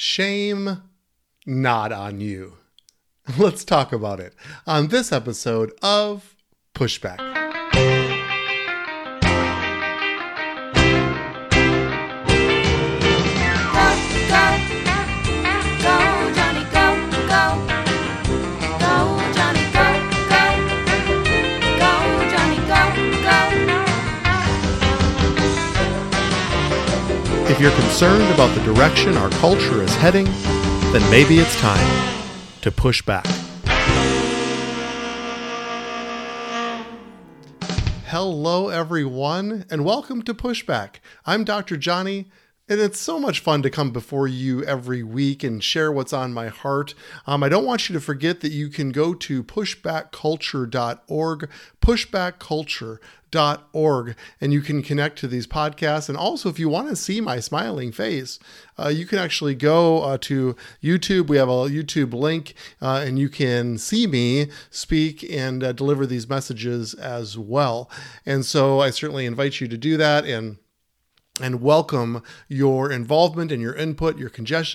Shame not on you. Let's talk about it on this episode of Pushback. If you're concerned about the direction our culture is heading, then maybe it's time to push back. Hello, everyone, and welcome to Pushback. I'm Dr. Johnny, and it's so much fun to come before you every week and share what's on my heart. Um, I don't want you to forget that you can go to pushbackculture.org, pushbackculture.org, and you can connect to these podcasts. And also, if you want to see my smiling face, uh, you can actually go uh, to YouTube. We have a YouTube link, uh, and you can see me speak and uh, deliver these messages as well. And so, I certainly invite you to do that. And and welcome your involvement and your input, your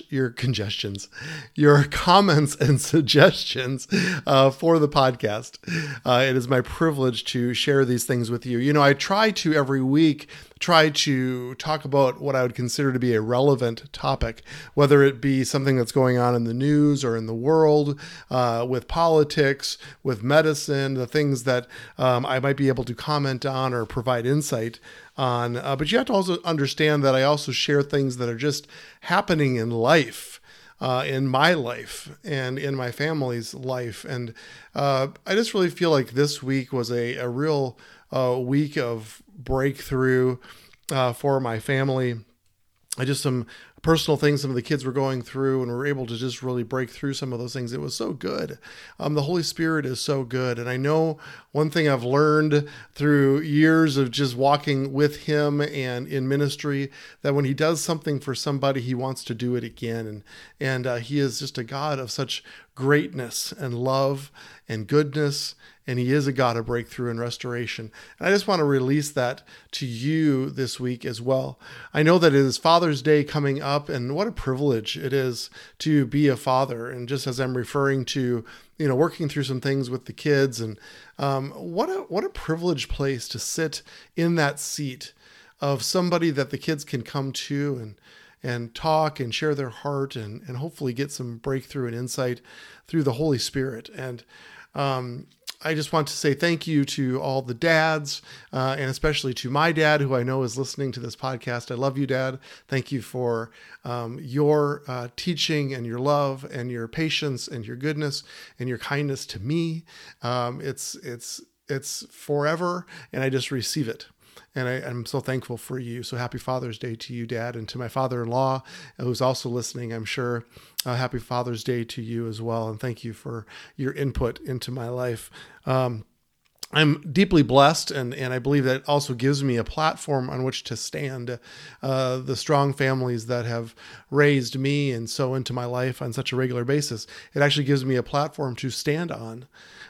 your congestions, your comments and suggestions uh, for the podcast. Uh, it is my privilege to share these things with you. You know, I try to every week try to talk about what I would consider to be a relevant topic, whether it be something that's going on in the news or in the world, uh, with politics, with medicine, the things that um, I might be able to comment on or provide insight on. Uh, but you have to also understand that I also share things that are just happening in life. Uh, in my life and in my family's life. And uh, I just really feel like this week was a, a real uh, week of breakthrough uh, for my family. I just some personal things some of the kids were going through and we were able to just really break through some of those things. It was so good. Um, the Holy Spirit is so good. And I know one thing I've learned through years of just walking with Him and in ministry that when He does something for somebody, He wants to do it again. And, and uh, He is just a God of such greatness and love and goodness and he is a God of breakthrough and restoration. And I just want to release that to you this week as well. I know that it is Father's Day coming up, and what a privilege it is to be a father. And just as I'm referring to, you know, working through some things with the kids, and um, what a what a privileged place to sit in that seat of somebody that the kids can come to and and talk and share their heart and and hopefully get some breakthrough and insight through the Holy Spirit. And um, I just want to say thank you to all the dads, uh, and especially to my dad, who I know is listening to this podcast. I love you, Dad. Thank you for um, your uh, teaching and your love and your patience and your goodness and your kindness to me. Um, it's it's it's forever, and I just receive it. And I, am so thankful for you. So happy Father's Day to you, Dad, and to my father in law, who's also listening, I'm sure. Uh, happy Father's Day to you as well. And thank you for your input into my life. Um, I'm deeply blessed, and, and I believe that also gives me a platform on which to stand. Uh, the strong families that have raised me and so into my life on such a regular basis, it actually gives me a platform to stand on,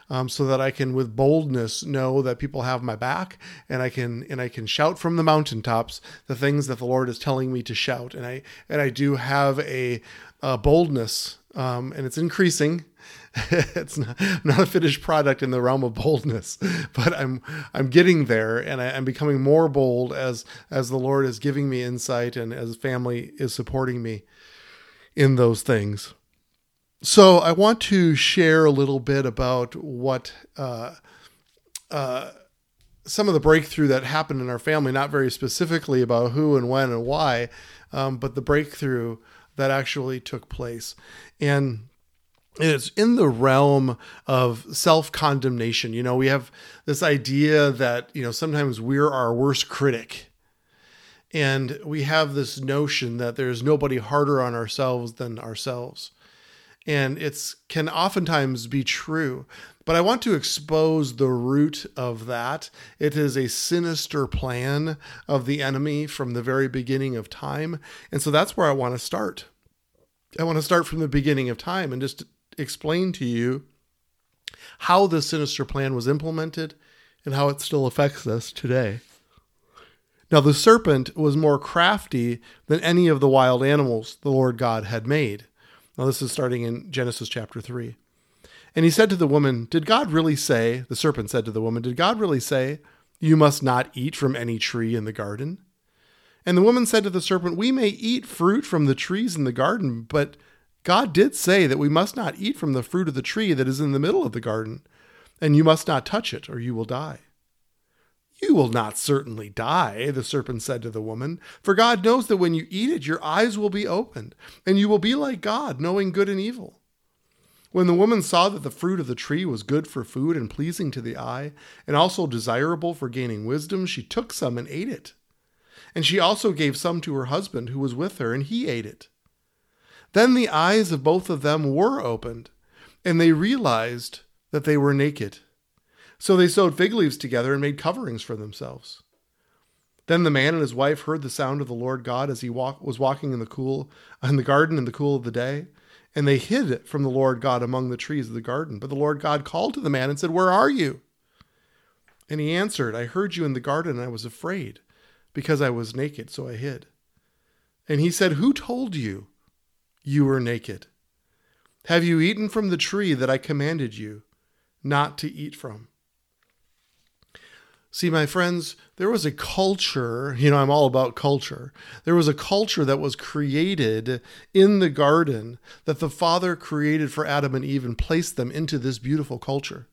um, so that I can, with boldness, know that people have my back, and I can and I can shout from the mountaintops the things that the Lord is telling me to shout, and I and I do have a, a boldness, um, and it's increasing it's not, not a finished product in the realm of boldness, but I'm I'm getting there, and I, am becoming more bold as as the Lord is giving me insight, and as family is supporting me in those things. So I want to share a little bit about what. Uh, uh, some of the breakthrough that happened in our family, not very specifically about who and when and why, um, but the breakthrough that actually took place. And it's in the realm of self condemnation. You know, we have this idea that, you know, sometimes we're our worst critic. And we have this notion that there's nobody harder on ourselves than ourselves. And it's can oftentimes be true. But I want to expose the root of that. It is a sinister plan of the enemy from the very beginning of time. And so that's where I want to start. I want to start from the beginning of time and just explain to you how the sinister plan was implemented and how it still affects us today. Now the serpent was more crafty than any of the wild animals the Lord God had made. Now this is starting in Genesis chapter 3. And he said to the woman, Did God really say, the serpent said to the woman, Did God really say, you must not eat from any tree in the garden? And the woman said to the serpent, We may eat fruit from the trees in the garden, but God did say that we must not eat from the fruit of the tree that is in the middle of the garden, and you must not touch it, or you will die. You will not certainly die, the serpent said to the woman, for God knows that when you eat it, your eyes will be opened, and you will be like God, knowing good and evil. When the woman saw that the fruit of the tree was good for food and pleasing to the eye, and also desirable for gaining wisdom, she took some and ate it. And she also gave some to her husband who was with her, and he ate it. Then the eyes of both of them were opened, and they realized that they were naked. So they sewed fig leaves together and made coverings for themselves. Then the man and his wife heard the sound of the Lord God as he walk, was walking in the cool in the garden in the cool of the day and they hid from the Lord God among the trees of the garden. But the Lord God called to the man and said, Where are you? And he answered, I heard you in the garden, and I was afraid, because I was naked, so I hid. And he said, Who told you you were naked? Have you eaten from the tree that I commanded you not to eat from? See, my friends, there was a culture, you know, I'm all about culture. There was a culture that was created in the garden that the Father created for Adam and Eve and placed them into this beautiful culture.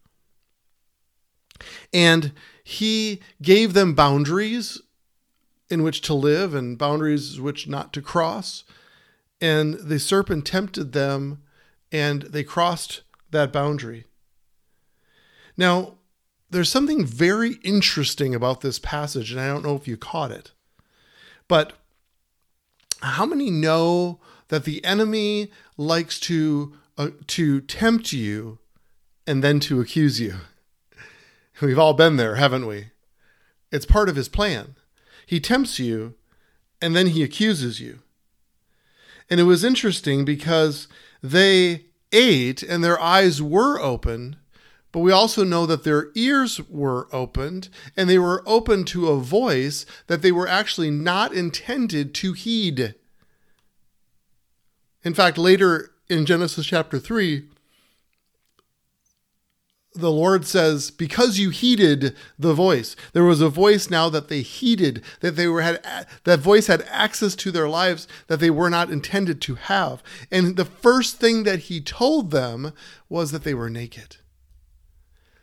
And He gave them boundaries in which to live and boundaries which not to cross. And the serpent tempted them and they crossed that boundary. Now, there's something very interesting about this passage, and I don't know if you caught it. But how many know that the enemy likes to uh, to tempt you and then to accuse you? We've all been there, haven't we? It's part of his plan. He tempts you and then he accuses you. And it was interesting because they ate and their eyes were open, but we also know that their ears were opened and they were open to a voice that they were actually not intended to heed. In fact, later in Genesis chapter 3, the Lord says, because you heeded the voice, there was a voice now that they heeded, that they were had that voice had access to their lives that they were not intended to have. And the first thing that he told them was that they were naked.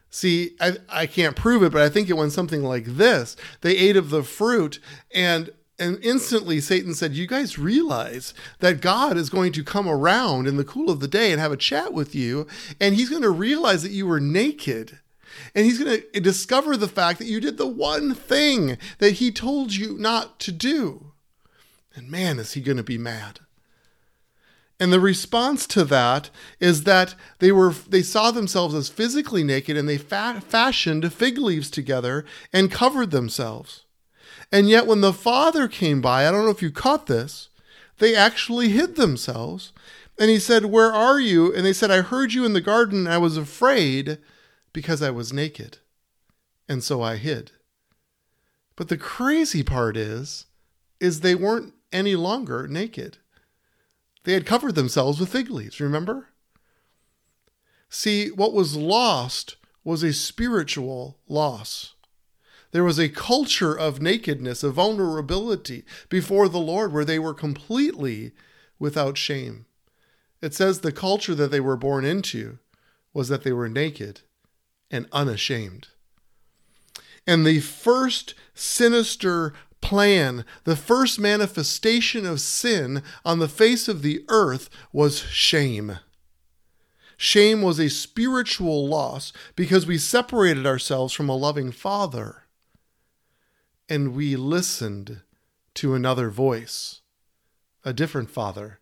See, I, I can't prove it, but I think it went something like this. They ate of the fruit and and instantly Satan said, You guys realize that God is going to come around in the cool of the day and have a chat with you, and he's going to realize that you were naked. And he's going to discover the fact that you did the one thing that he told you not to do. And man, is he going to be mad. And the response to that is that they were they saw themselves as physically naked and they fa- fashioned fig leaves together and covered themselves. And yet when the father came by, I don't know if you caught this, they actually hid themselves. And he said, "Where are you?" And they said, "I heard you in the garden I was afraid because I was naked." And so I hid. But the crazy part is is they weren't any longer naked. They had covered themselves with fig leaves, remember? See, what was lost was a spiritual loss. There was a culture of nakedness, of vulnerability before the Lord where they were completely without shame. It says the culture that they were born into was that they were naked and unashamed. And the first sinister plan, the first manifestation of sin on the face of the earth was shame. Shame was a spiritual loss because we separated ourselves from a loving Father and we listened to another voice, a different Father,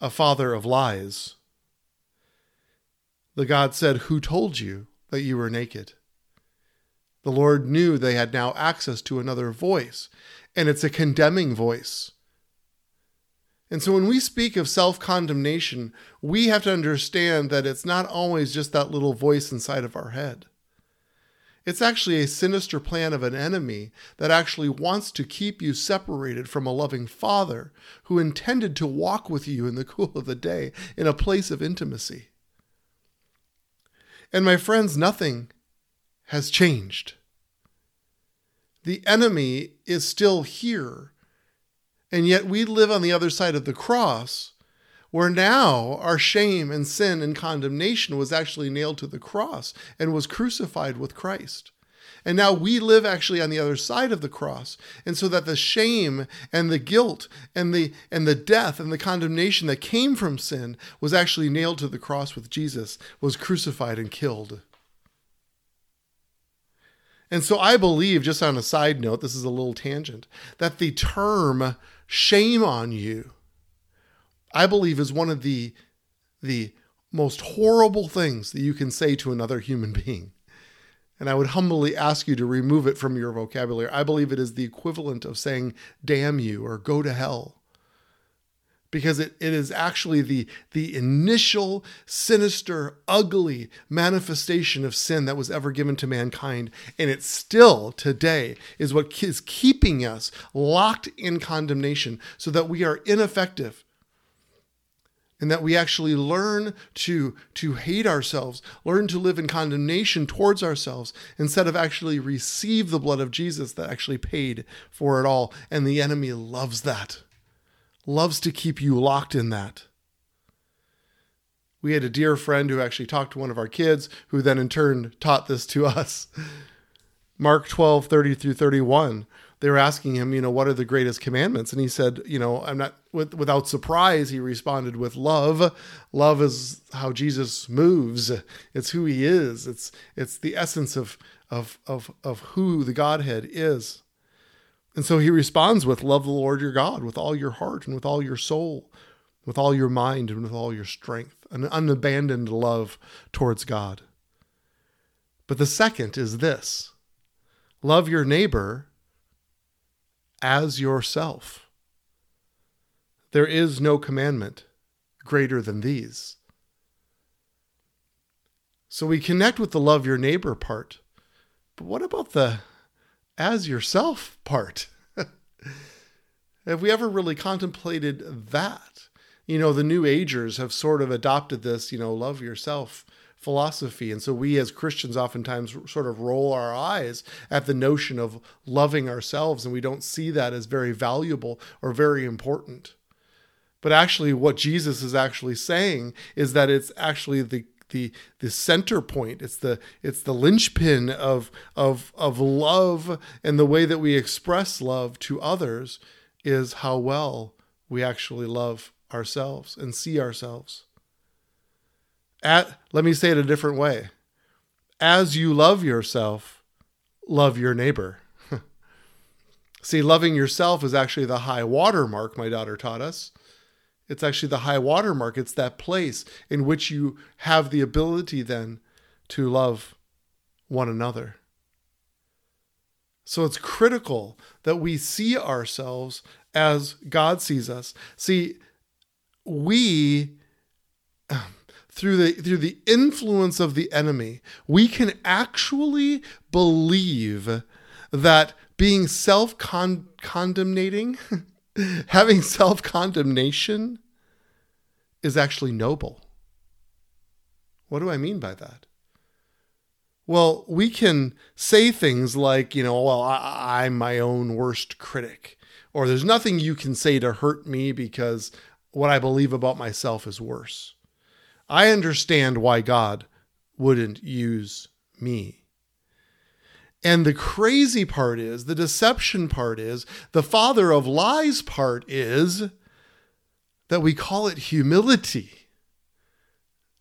a Father of lies. The God said, Who told you that you were naked? The Lord knew they had now access to another voice, and it's a condemning voice. And so when we speak of self condemnation, we have to understand that it's not always just that little voice inside of our head. It's actually a sinister plan of an enemy that actually wants to keep you separated from a loving Father who intended to walk with you in the cool of the day in a place of intimacy. And my friends, nothing has changed. The enemy is still here. And yet we live on the other side of the cross where now our shame and sin and condemnation was actually nailed to the cross and was crucified with Christ. And now we live actually on the other side of the cross. And so that the shame and the guilt and the and the death and the condemnation that came from sin was actually nailed to the cross with Jesus, was crucified and killed. And so I believe, just on a side note, this is a little tangent, that the term shame on you I believe is one of the the most horrible things that you can say to another human being. And I would humbly ask you to remove it from your vocabulary. I believe it is the equivalent of saying damn you or go to hell. Because it, it is actually the, the initial, sinister, ugly manifestation of sin that was ever given to mankind. And it still, today, is what is keeping us locked in condemnation so that we are ineffective and that we actually learn to, to hate ourselves, learn to live in condemnation towards ourselves, instead of actually receive the blood of Jesus that actually paid for it all. And the enemy loves that, loves to keep you locked in that. We had a dear friend who actually talked to one of our kids, who then in turn taught this to us. Mark 12, 30 through 31 they were asking him, you know, what are the greatest commandments? And he said, you know, I'm not with, without surprise. He responded with love. Love is how Jesus moves. It's who he is. It's it's the essence of of of of who the Godhead is. And so he responds with love the Lord your God with all your heart and with all your soul, with all your mind and with all your strength, an unabandoned love towards God. But the second is this love your neighbor as yourself. There is no commandment greater than these. So we connect with the love your neighbor part. But what about the as yourself part? have we ever really contemplated that? You know, the New Agers have sort of adopted this, you know, love yourself philosophy. And so we as Christians oftentimes sort of roll our eyes at the notion of loving ourselves, and we don't see that as very valuable or very important. But actually, what Jesus is actually saying is that it's actually the the the center point. It's the it's the linchpin of of of love and the way that we express love to others is how well we actually love ourselves and see ourselves. At, let me say it a different way. As you love yourself, love your neighbor. See, loving yourself is actually the high water mark, my daughter taught us. It's actually the high water mark. It's that place in which you have the ability then to love one another. So it's critical that we see ourselves as God sees us. See, we through the through the influence of the enemy, we can actually believe that being self condemnating, having self condemnation, is actually noble. What do I mean by that? Well, we can say things like, you know, well, I, am my own worst critic, or there's nothing you can say to hurt me because what I believe about myself is worse. I understand why God wouldn't use me. And the crazy part is, the deception part is, the father of lies part is that we call it humility.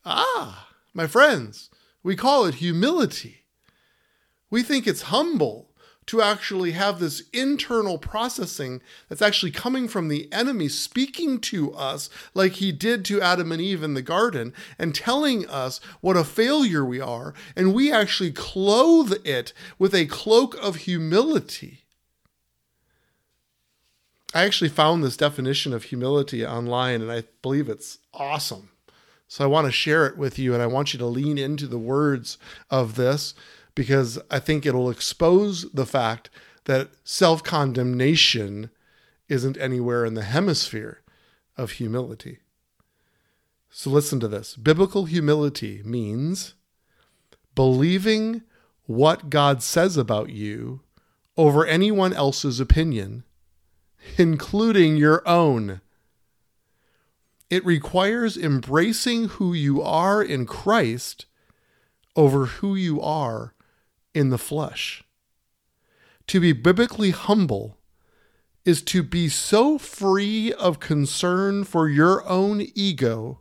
Ah, my friends, we call it humility. We think it's humble to actually have this internal processing that's actually coming from the enemy speaking to us like he did to Adam and Eve in the garden and telling us what a failure we are. And we actually clothe it with a cloak of humility. I actually found this definition of humility online and I believe it's awesome. So I want to share it with you and I want you to lean into the words of this because I think it'll expose the fact that self condemnation isn't anywhere in the hemisphere of humility. So listen to this biblical humility means believing what God says about you over anyone else's opinion, including your own. It requires embracing who you are in Christ over who you are in the flesh. To be biblically humble is to be so free of concern for your own ego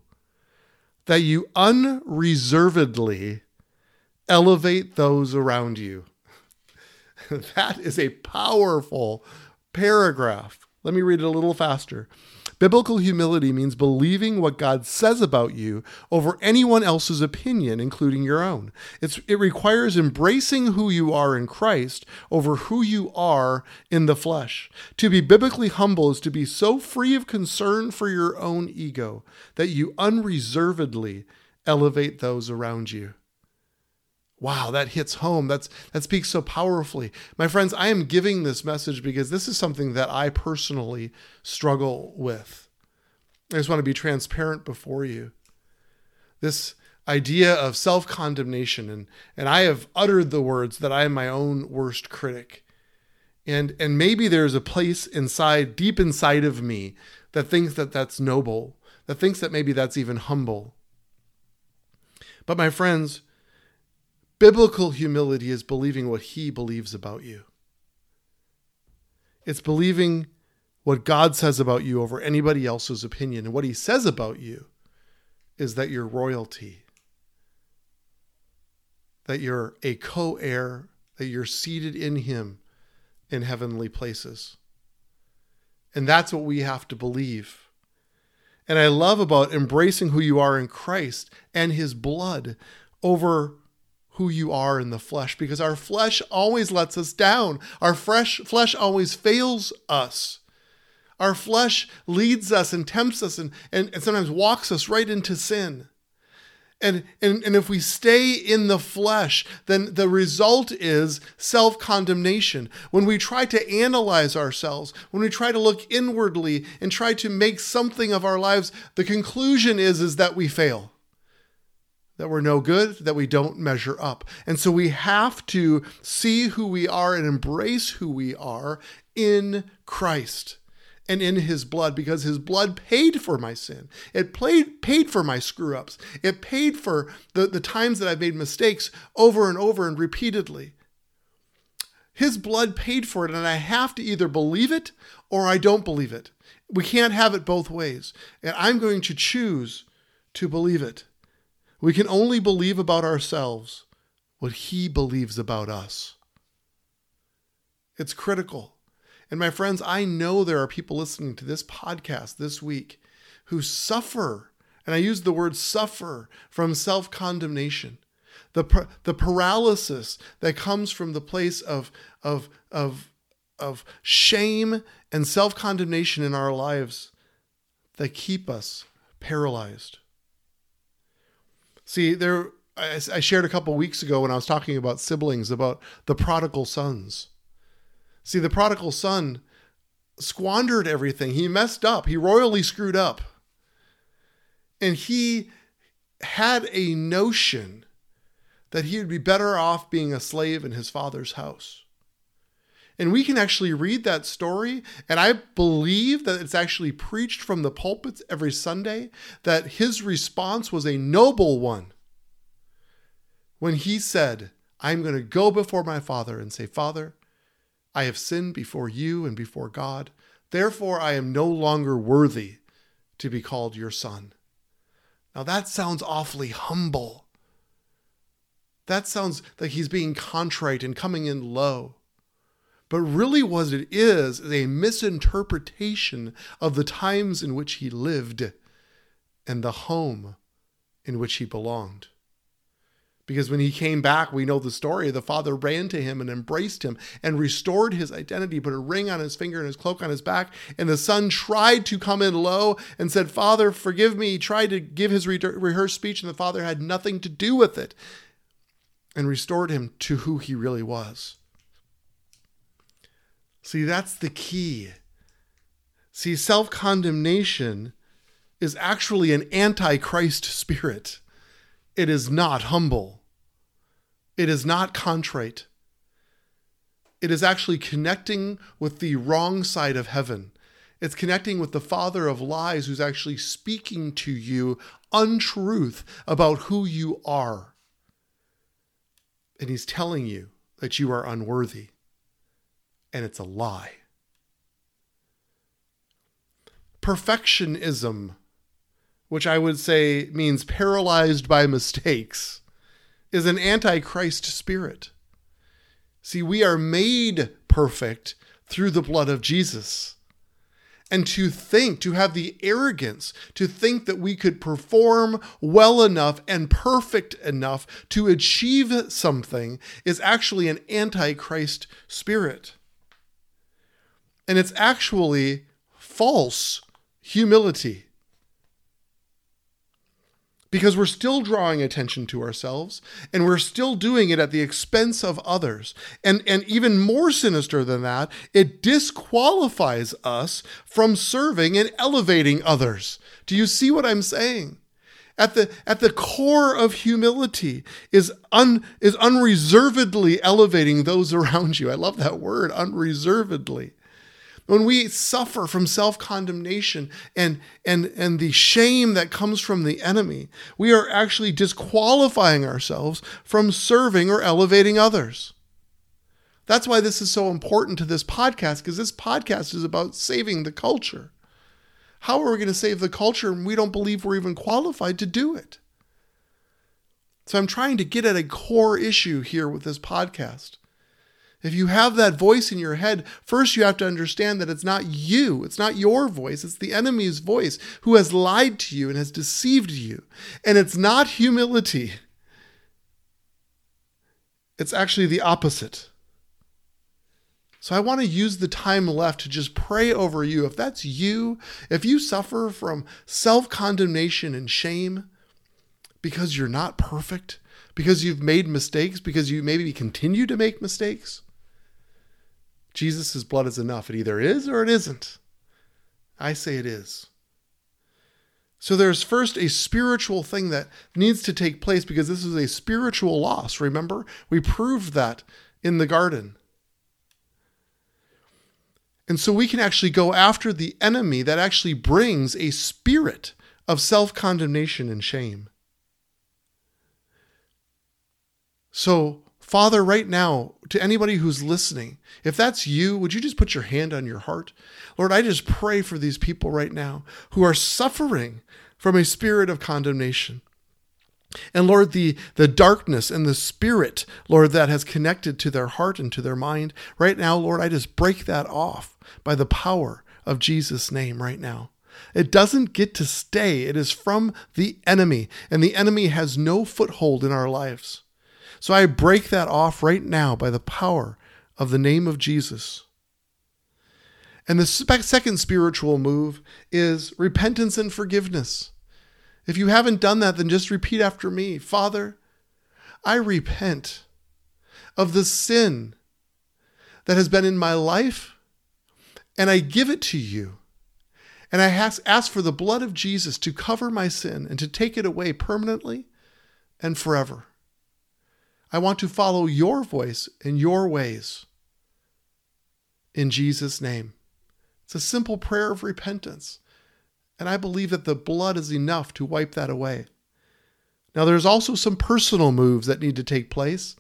that you unreservedly elevate those around you. that is a powerful paragraph. Let me read it a little faster. Biblical humility means believing what God says about you over anyone else's opinion, including your own. It's, it requires embracing who you are in Christ over who you are in the flesh. To be biblically humble is to be so free of concern for your own ego that you unreservedly elevate those around you. Wow, that hits home. That's that speaks so powerfully. My friends, I am giving this message because this is something that I personally struggle with. I just want to be transparent before you. This idea of self-condemnation and and I have uttered the words that I am my own worst critic. And and maybe there's a place inside deep inside of me that thinks that that's noble, that thinks that maybe that's even humble. But my friends, Biblical humility is believing what he believes about you. It's believing what God says about you over anybody else's opinion. And what he says about you is that you're royalty, that you're a co heir, that you're seated in him in heavenly places. And that's what we have to believe. And I love about embracing who you are in Christ and his blood over who you are in the flesh because our flesh always lets us down. Our fresh flesh always fails us. Our flesh leads us and tempts us and, and, and sometimes walks us right into sin. And, and, and if we stay in the flesh, then the result is self condemnation. When we try to analyze ourselves, when we try to look inwardly and try to make something of our lives, the conclusion is, is that we fail that we're no good, that we don't measure up. And so we have to see who we are and embrace who we are in Christ and in his blood because his blood paid for my sin. It paid, paid for my screw ups. It paid for the, the times that I've made mistakes over and over and repeatedly. His blood paid for it, and I have to either believe it or I don't believe it. We can't have it both ways. And I'm going to choose to believe it. We can only believe about ourselves what He believes about us. It's critical. And my friends, I know there are people listening to this podcast this week who suffer, and I use the word suffer from self condemnation. The, the paralysis that comes from the place of, of, of, of shame and self condemnation in our lives that keep us paralyzed. See, there I, I shared a couple weeks ago when I was talking about siblings about the prodigal sons. See, the prodigal son squandered everything. He messed up. He royally screwed up. And he had a notion that he would be better off being a slave in his father's house. And we can actually read that story, and I believe that it's actually preached from the pulpits every Sunday, that his response was a noble one. When he said, I'm going to go before my Father and say, Father, I have sinned before you and before God. Therefore, I am no longer worthy to be called your son. Now, that sounds awfully humble. That sounds like he's being contrite and coming in low. But really, what it is, is a misinterpretation of the times in which he lived and the home in which he belonged. Because when he came back, we know the story. The father ran to him and embraced him and restored his identity, put a ring on his finger and his cloak on his back. And the son tried to come in low and said, Father, forgive me. He tried to give his rehearsed speech, and the father had nothing to do with it. and restored him to who he really was. See, that's the key. See, self condemnation is actually an antichrist spirit. It is not humble. It is not contrite. It is actually connecting with the wrong side of heaven. It's connecting with the father of lies who's actually speaking to you untruth about who you are. And he's telling you that you are unworthy. And it's a lie. Perfectionism, which I would say means paralyzed by mistakes, is an antichrist spirit. See, we are made perfect through the blood of Jesus. And to think, to have the arrogance to think that we could perform well enough and perfect enough to achieve something is actually an antichrist spirit. And it's actually false humility because we're still drawing attention to ourselves and we're still doing it at the expense of others. And, and even more sinister than that, it disqualifies us from serving and elevating others. Do you see what I'm saying? At the, at the core of humility is, un, is unreservedly elevating those around you. I love that word, unreservedly when we suffer from self-condemnation and and and the shame that comes from the enemy we are actually disqualifying ourselves from serving or elevating others. That's why this is so important to this podcast because this podcast is about saving the culture. How are we going to save the culture and we don't believe we're even qualified to do it? So i'm trying to get at a core issue here with this podcast if you have that voice in your head, first you have to understand that it's not you, it's not your voice, it's the enemy's voice who has lied to you and has deceived you. And it's not humility, it's actually the opposite. So I want to use the time left to just pray over you. If that's you, if you suffer from self condemnation and shame because you're not perfect, because you've made mistakes, because you maybe continue to make mistakes, Jesus' blood is enough. It either is or it isn't. I say it is. So there's first a spiritual thing that needs to take place because this is a spiritual loss. Remember? We proved that in the garden. And so we can actually go after the enemy that actually brings a spirit of self condemnation and shame. So Father, right now, to anybody who's listening, if that's you, would you just put your hand on your heart? Lord, I just pray for these people right now who are suffering from a spirit of condemnation. And Lord, the, the darkness and the spirit, Lord, that has connected to their heart and to their mind, right now, Lord, I just break that off by the power of Jesus' name right now. It doesn't get to stay. It is from the enemy, and the enemy has no foothold in our lives. So I break that off right now by the power of the name of Jesus. And the second spiritual move is repentance and forgiveness. If you haven't done that, then just repeat after me Father, I repent of the sin that has been in my life, and I give it to you. And I ask for the blood of Jesus to cover my sin and to take it away permanently and forever. I want to follow your voice and your ways. In Jesus' name. It's a simple prayer of repentance. And I believe that the blood is enough to wipe that away. Now, there's also some personal moves that need to take place.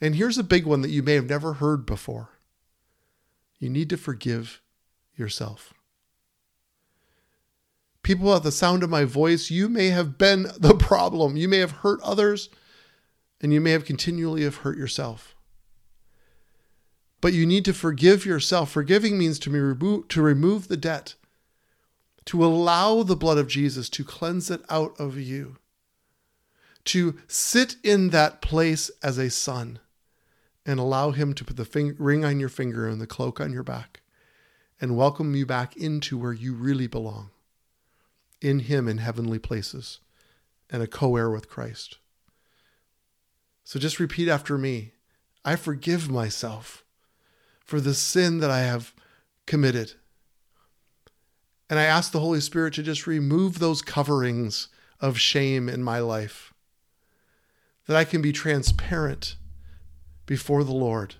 And here's a big one that you may have never heard before you need to forgive yourself. People at the sound of my voice, you may have been the problem. You may have hurt others and you may have continually have hurt yourself. But you need to forgive yourself. Forgiving means to remove, to remove the debt, to allow the blood of Jesus to cleanse it out of you, to sit in that place as a son and allow him to put the finger, ring on your finger and the cloak on your back and welcome you back into where you really belong in him in heavenly places and a co heir with Christ. So just repeat after me I forgive myself for the sin that I have committed. And I ask the Holy Spirit to just remove those coverings of shame in my life, that I can be transparent before the Lord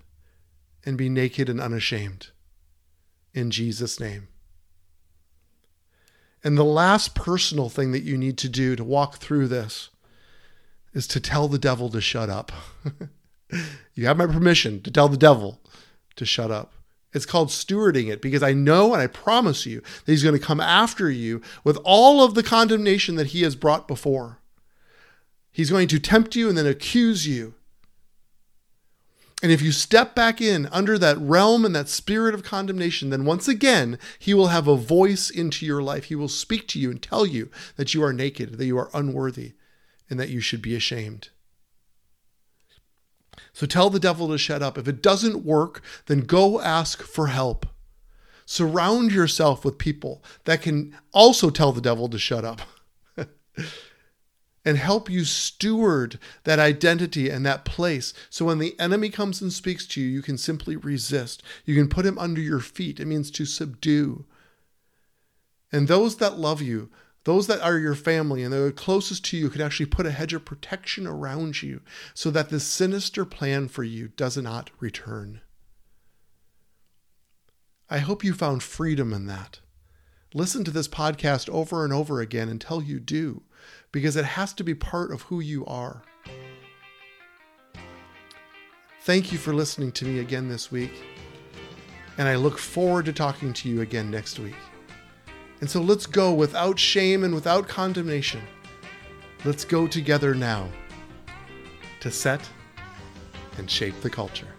and be naked and unashamed. In Jesus' name. And the last personal thing that you need to do to walk through this is to tell the devil to shut up. you have my permission to tell the devil to shut up. It's called stewarding it because I know and I promise you that he's going to come after you with all of the condemnation that he has brought before. He's going to tempt you and then accuse you. And if you step back in under that realm and that spirit of condemnation, then once again, he will have a voice into your life. He will speak to you and tell you that you are naked, that you are unworthy, and that you should be ashamed. So tell the devil to shut up. If it doesn't work, then go ask for help. Surround yourself with people that can also tell the devil to shut up and help you steward that identity and that place. So when the enemy comes and speaks to you, you can simply resist. You can put him under your feet. It means to subdue. And those that love you, those that are your family and they're closest to you can actually put a hedge of protection around you so that this sinister plan for you does not return. I hope you found freedom in that. Listen to this podcast over and over again until you do, because it has to be part of who you are. Thank you for listening to me again this week, and I look forward to talking to you again next week. And so let's go without shame and without condemnation. Let's go together now to set and shape the culture.